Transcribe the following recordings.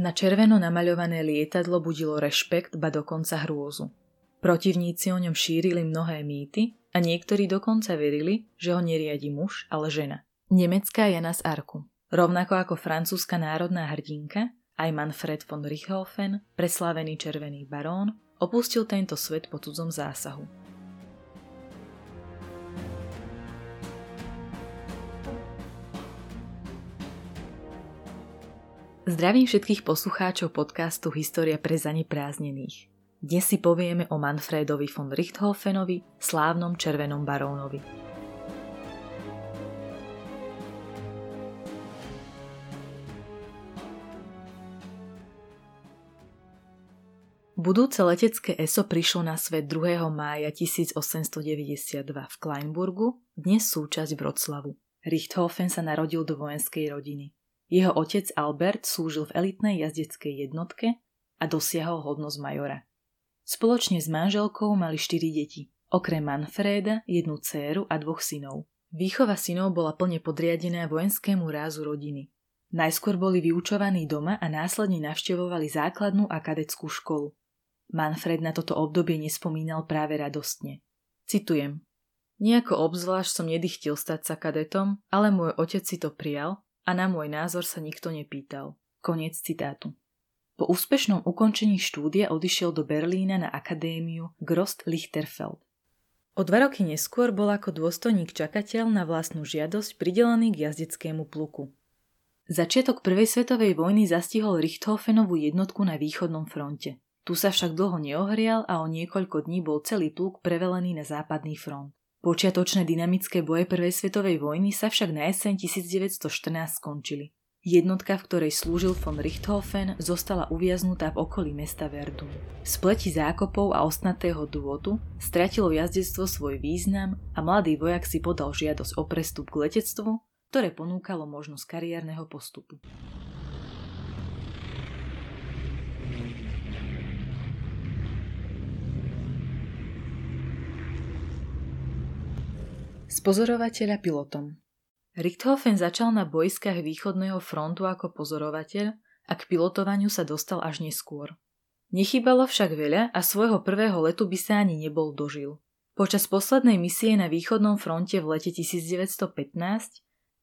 Na červeno namaľované lietadlo budilo rešpekt, ba dokonca hrôzu. Protivníci o ňom šírili mnohé mýty a niektorí dokonca verili, že ho neriadi muž, ale žena. Nemecká Jana z Arku. Rovnako ako francúzska národná hrdinka, aj Manfred von Richthofen, preslávený červený barón, opustil tento svet po cudzom zásahu. Zdravím všetkých poslucháčov podcastu História pre zaneprázdnených. Dnes si povieme o Manfredovi von Richthofenovi, slávnom červenom barónovi. Budúce letecké ESO prišlo na svet 2. mája 1892 v Kleinburgu, dnes súčasť Vroclavu. Richthofen sa narodil do vojenskej rodiny. Jeho otec Albert slúžil v elitnej jazdeckej jednotke a dosiahol hodnosť majora. Spoločne s manželkou mali štyri deti, okrem Manfreda, jednu dceru a dvoch synov. Výchova synov bola plne podriadená vojenskému rázu rodiny. Najskôr boli vyučovaní doma a následne navštevovali základnú a kadeckú školu. Manfred na toto obdobie nespomínal práve radostne. Citujem. Nejako obzvlášť som nedychtil stať sa kadetom, ale môj otec si to prijal a na môj názor sa nikto nepýtal. Koniec citátu. Po úspešnom ukončení štúdia odišiel do Berlína na akadémiu Grost Lichterfeld. O dva roky neskôr bol ako dôstojník čakateľ na vlastnú žiadosť pridelený k jazdeckému pluku. Začiatok Prvej svetovej vojny zastihol Richthofenovú jednotku na východnom fronte. Tu sa však dlho neohrial a o niekoľko dní bol celý pluk prevelený na západný front. Počiatočné dynamické boje Prvej svetovej vojny sa však na jeseň 1914 skončili. Jednotka, v ktorej slúžil von Richthofen, zostala uviaznutá v okolí mesta Verdun. V spleti zákopov a ostnatého dôvodu stratilo jazdectvo svoj význam a mladý vojak si podal žiadosť o prestup k letectvu, ktoré ponúkalo možnosť kariérneho postupu. Z pozorovateľa pilotom. Richthofen začal na bojskách východného frontu ako pozorovateľ a k pilotovaniu sa dostal až neskôr. Nechybalo však veľa a svojho prvého letu by sa ani nebol dožil. Počas poslednej misie na východnom fronte v lete 1915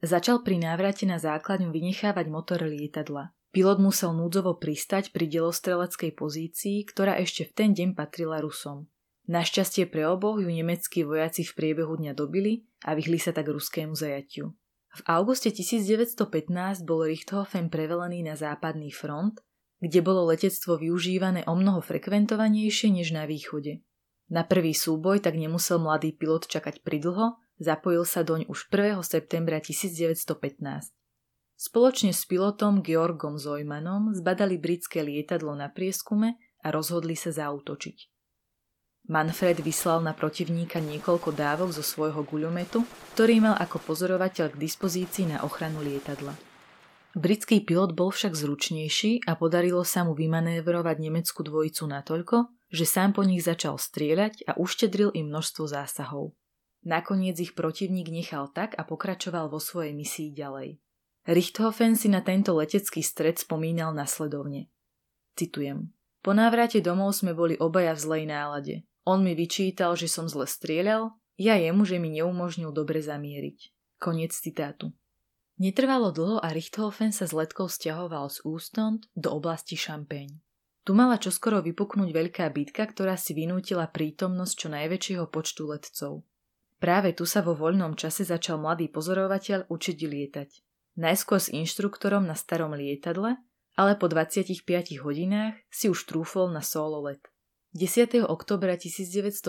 začal pri návrate na základňu vynechávať motor lietadla. Pilot musel núdzovo pristať pri delostreleckej pozícii, ktorá ešte v ten deň patrila Rusom. Našťastie pre oboch ju nemeckí vojaci v priebehu dňa dobili a vyhli sa tak ruskému zajatiu. V auguste 1915 bol Richthofen prevelený na západný front, kde bolo letectvo využívané o mnoho frekventovanejšie než na východe. Na prvý súboj tak nemusel mladý pilot čakať pridlho, zapojil sa doň už 1. septembra 1915. Spoločne s pilotom Georgom Zojmanom zbadali britské lietadlo na prieskume a rozhodli sa zautočiť. Manfred vyslal na protivníka niekoľko dávok zo svojho guľometu, ktorý mal ako pozorovateľ k dispozícii na ochranu lietadla. Britský pilot bol však zručnejší a podarilo sa mu vymanévrovať nemeckú dvojicu natoľko, že sám po nich začal strieľať a uštedril im množstvo zásahov. Nakoniec ich protivník nechal tak a pokračoval vo svojej misii ďalej. Richthofen si na tento letecký stred spomínal nasledovne. Citujem. Po návrate domov sme boli obaja v zlej nálade. On mi vyčítal, že som zle strieľal, ja jemu, že mi neumožnil dobre zamieriť. Koniec citátu. Netrvalo dlho a Richthofen sa s letkou stiahoval z Ústond do oblasti Šampeň. Tu mala čoskoro vypuknúť veľká bitka, ktorá si vynútila prítomnosť čo najväčšieho počtu letcov. Práve tu sa vo voľnom čase začal mladý pozorovateľ učiť lietať. Najskôr s inštruktorom na starom lietadle, ale po 25 hodinách si už trúfol na solo let. 10. oktobra 1915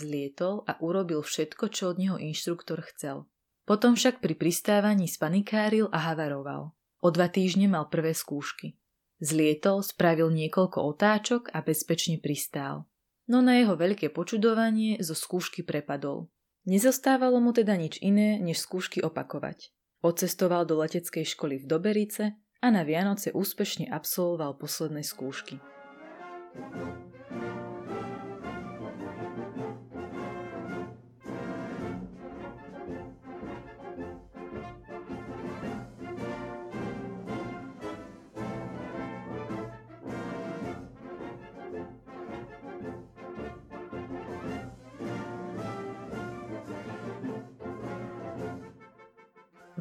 zlietol a urobil všetko, čo od neho inštruktor chcel. Potom však pri pristávaní spanikáril a havaroval. O dva týždne mal prvé skúšky. Zlietol, spravil niekoľko otáčok a bezpečne pristál. No na jeho veľké počudovanie zo skúšky prepadol. Nezostávalo mu teda nič iné, než skúšky opakovať. Odcestoval do leteckej školy v Doberice a na Vianoce úspešne absolvoval posledné skúšky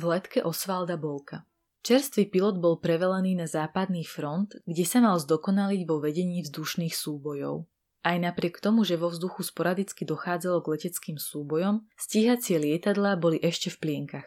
v letke Osvalda Bolka. Čerstvý pilot bol prevelený na západný front, kde sa mal zdokonaliť vo vedení vzdušných súbojov. Aj napriek tomu, že vo vzduchu sporadicky dochádzalo k leteckým súbojom, stíhacie lietadlá boli ešte v plienkach.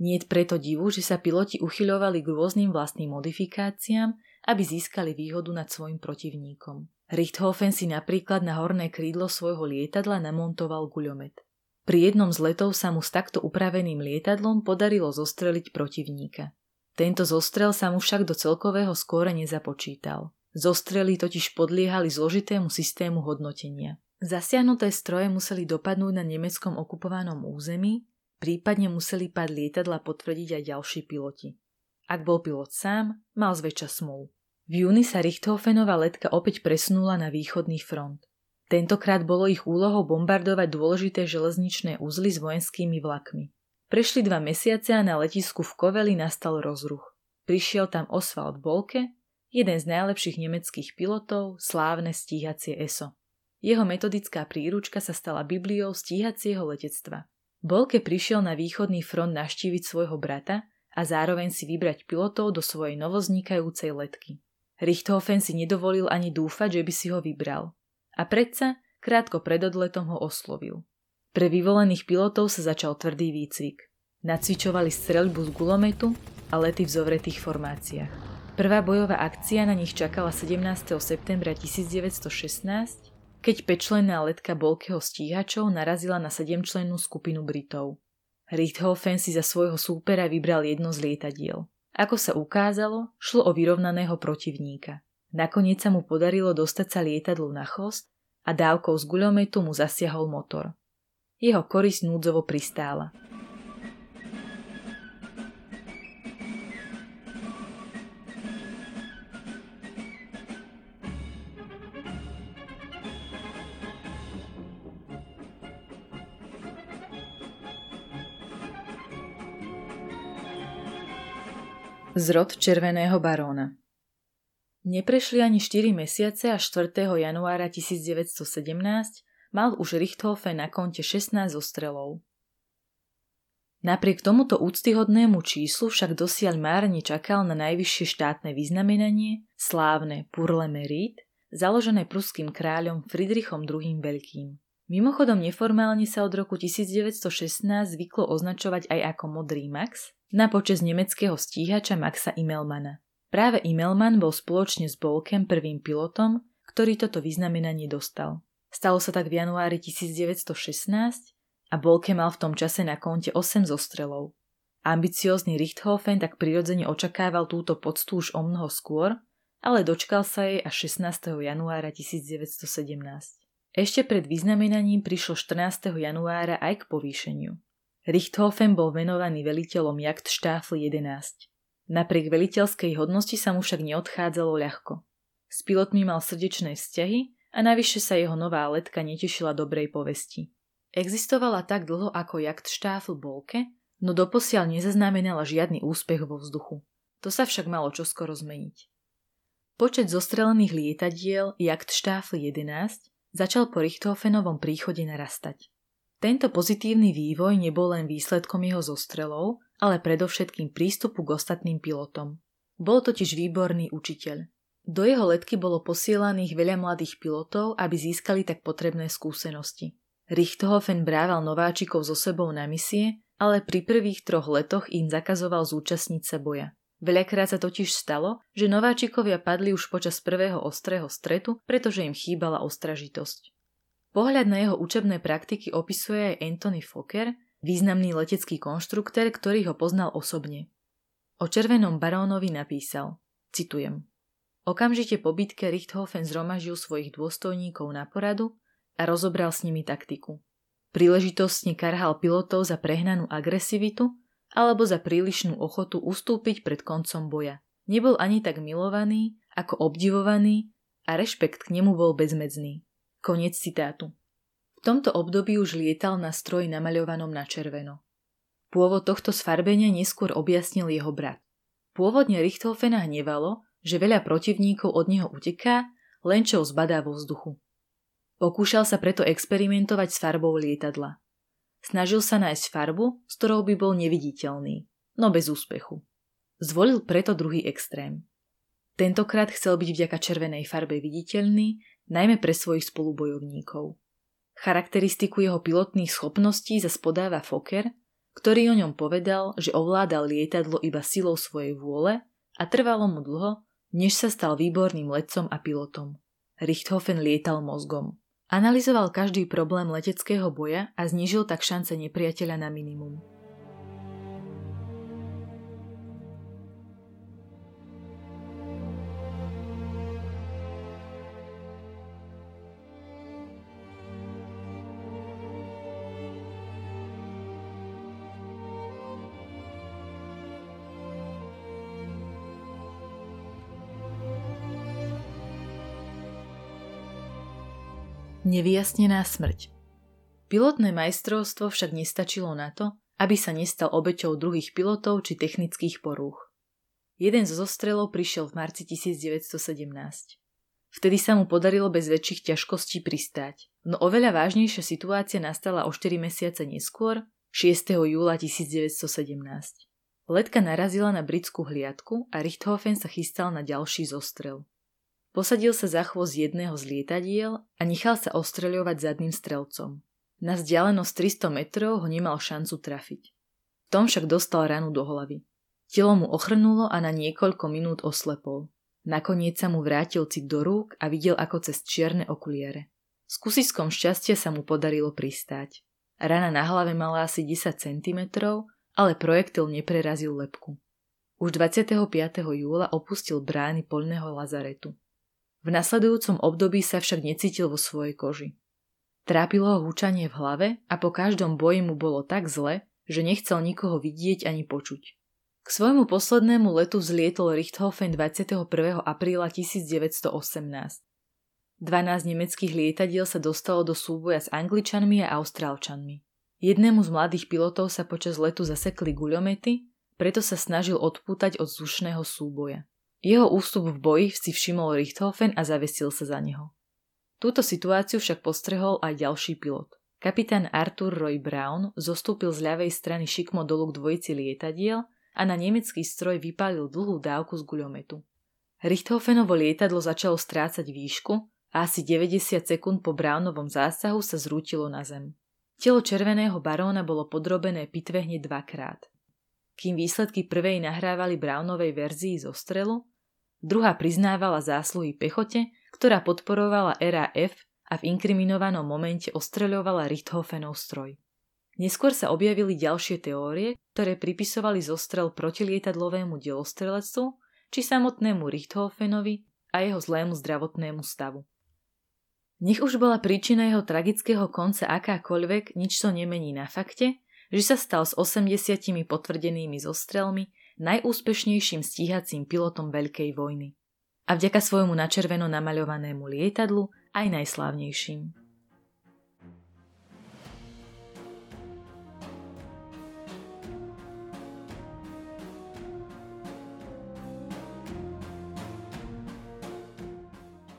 Nie preto divu, že sa piloti uchyľovali k rôznym vlastným modifikáciám, aby získali výhodu nad svojim protivníkom. Richthofen si napríklad na horné krídlo svojho lietadla namontoval guľomet. Pri jednom z letov sa mu s takto upraveným lietadlom podarilo zostreliť protivníka. Tento zostrel sa mu však do celkového skóre nezapočítal. Zostrely totiž podliehali zložitému systému hodnotenia. Zasiahnuté stroje museli dopadnúť na nemeckom okupovanom území, prípadne museli pad lietadla potvrdiť aj ďalší piloti. Ak bol pilot sám, mal zväčša smolu. V júni sa Richthofenová letka opäť presunula na východný front. Tentokrát bolo ich úlohou bombardovať dôležité železničné úzly s vojenskými vlakmi. Prešli dva mesiace a na letisku v Koveli nastal rozruch. Prišiel tam Oswald Bolke, jeden z najlepších nemeckých pilotov, slávne stíhacie ESO. Jeho metodická príručka sa stala bibliou stíhacieho letectva. Bolke prišiel na východný front naštíviť svojho brata a zároveň si vybrať pilotov do svojej novoznikajúcej letky. Richthofen si nedovolil ani dúfať, že by si ho vybral. A predsa, krátko pred odletom ho oslovil. Pre vyvolených pilotov sa začal tvrdý výcvik. Nacvičovali streľbu z gulometu a lety v zovretých formáciách. Prvá bojová akcia na nich čakala 17. septembra 1916, keď pečlenná letka Bolkeho stíhačov narazila na sedemčlennú skupinu Britov. Richthofen si za svojho súpera vybral jedno z lietadiel. Ako sa ukázalo, šlo o vyrovnaného protivníka. Nakoniec sa mu podarilo dostať sa lietadlu na chvost a dávkou z guľometu mu zasiahol motor. Jeho korisť núdzovo pristála. Zrod Červeného baróna Neprešli ani 4 mesiace a 4. januára 1917 mal už Richthofe na konte 16 zostrelov. Napriek tomuto úctyhodnému číslu však dosiaľ márne čakal na najvyššie štátne vyznamenanie, slávne Purle Merit, založené pruským kráľom Friedrichom II. Veľkým. Mimochodom neformálne sa od roku 1916 zvyklo označovať aj ako Modrý Max na počas nemeckého stíhača Maxa Immelmana. Práve Immelman bol spoločne s Bolkem prvým pilotom, ktorý toto vyznamenanie dostal. Stalo sa tak v januári 1916 a Bolke mal v tom čase na konte 8 zostrelov. Ambiciózny Richthofen tak prirodzene očakával túto poctu už o mnoho skôr, ale dočkal sa jej až 16. januára 1917. Ešte pred vyznamenaním prišlo 14. januára aj k povýšeniu. Richthofen bol venovaný veliteľom Jagdštáfl 11. Napriek veliteľskej hodnosti sa mu však neodchádzalo ľahko. S pilotmi mal srdečné vzťahy a navyše sa jeho nová letka netešila dobrej povesti. Existovala tak dlho ako Jagdštáfl Bolke, no doposiaľ nezaznamenala žiadny úspech vo vzduchu. To sa však malo čoskoro zmeniť. Počet zostrelených lietadiel Jagdštáfl 11 začal po Richthofenovom príchode narastať. Tento pozitívny vývoj nebol len výsledkom jeho zostrelov, ale predovšetkým prístupu k ostatným pilotom. Bol totiž výborný učiteľ. Do jeho letky bolo posielaných veľa mladých pilotov, aby získali tak potrebné skúsenosti. Richthofen brával nováčikov so sebou na misie, ale pri prvých troch letoch im zakazoval zúčastniť sa boja. Veľakrát sa totiž stalo, že nováčikovia padli už počas prvého ostrého stretu, pretože im chýbala ostražitosť. Pohľad na jeho učebné praktiky opisuje aj Anthony Fokker, významný letecký konštruktér, ktorý ho poznal osobne. O červenom barónovi napísal, citujem, Okamžite po bitke Richthofen zromažil svojich dôstojníkov na poradu a rozobral s nimi taktiku. Príležitostne karhal pilotov za prehnanú agresivitu alebo za prílišnú ochotu ustúpiť pred koncom boja. Nebol ani tak milovaný, ako obdivovaný a rešpekt k nemu bol bezmedzný. Koniec citátu. V tomto období už lietal na stroji namaľovanom na červeno. Pôvod tohto sfarbenia neskôr objasnil jeho brat. Pôvodne Richthofena hnevalo, že veľa protivníkov od neho uteká, len čo zbadá vo vzduchu. Pokúšal sa preto experimentovať s farbou lietadla. Snažil sa nájsť farbu, s ktorou by bol neviditeľný. no bez úspechu. Zvolil preto druhý extrém. Tentokrát chcel byť vďaka červenej farbe viditeľný, najmä pre svojich spolubojovníkov. Charakteristiku jeho pilotných schopností zase podáva Fokker, ktorý o ňom povedal, že ovládal lietadlo iba silou svojej vôle a trvalo mu dlho, než sa stal výborným letcom a pilotom. Richthofen lietal mozgom. Analizoval každý problém leteckého boja a znížil tak šance nepriateľa na minimum. Nevyjasnená smrť Pilotné majstrovstvo však nestačilo na to, aby sa nestal obeťou druhých pilotov či technických porúch. Jeden zo zostrelov prišiel v marci 1917. Vtedy sa mu podarilo bez väčších ťažkostí pristáť, no oveľa vážnejšia situácia nastala o 4 mesiace neskôr, 6. júla 1917. Letka narazila na britskú hliadku a Richthofen sa chystal na ďalší zostrel. Posadil sa za chvost jedného z lietadiel a nechal sa ostreľovať zadným strelcom. Na vzdialenosť 300 metrov ho nemal šancu trafiť. Tom však dostal ranu do hlavy. Telo mu ochrnulo a na niekoľko minút oslepol. Nakoniec sa mu vrátil cit do rúk a videl ako cez čierne okuliare. S kusiskom šťastia sa mu podarilo pristáť. Rana na hlave mala asi 10 cm, ale projektil neprerazil lepku. Už 25. júla opustil brány poľného lazaretu. V nasledujúcom období sa však necítil vo svojej koži. Trápilo ho húčanie v hlave a po každom boji mu bolo tak zle, že nechcel nikoho vidieť ani počuť. K svojmu poslednému letu zlietol Richthofen 21. apríla 1918. 12 nemeckých lietadiel sa dostalo do súboja s Angličanmi a Austrálčanmi. Jednému z mladých pilotov sa počas letu zasekli guľomety, preto sa snažil odpútať od zušného súboja. Jeho ústup v boji si všimol Richthofen a zavesil sa za neho. Túto situáciu však postrehol aj ďalší pilot. Kapitán Arthur Roy Brown zostúpil z ľavej strany šikmo dolu k dvojici lietadiel a na nemecký stroj vypálil dlhú dávku z guľometu. Richthofenovo lietadlo začalo strácať výšku a asi 90 sekúnd po Brownovom zásahu sa zrútilo na zem. Telo červeného baróna bolo podrobené pitve hneď dvakrát. Kým výsledky prvej nahrávali Brownovej verzii zo strelu, druhá priznávala zásluhy pechote, ktorá podporovala RAF a v inkriminovanom momente ostreľovala Richthofenov stroj. Neskôr sa objavili ďalšie teórie, ktoré pripisovali zostrel protilietadlovému delostrelectvu či samotnému Richthofenovi a jeho zlému zdravotnému stavu. Nech už bola príčina jeho tragického konca akákoľvek, nič to nemení na fakte, že sa stal s 80 potvrdenými zostrelmi najúspešnejším stíhacím pilotom Veľkej vojny. A vďaka svojmu načerveno namaľovanému lietadlu aj najslávnejším.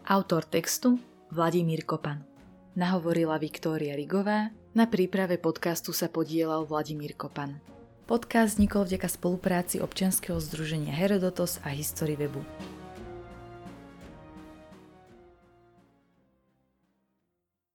Autor textu Vladimír Kopan. Nahovorila Viktória Rigová, na príprave podcastu sa podielal Vladimír Kopan. Podcast vznikol vďaka spolupráci občianskeho združenia Herodotos a History Webu.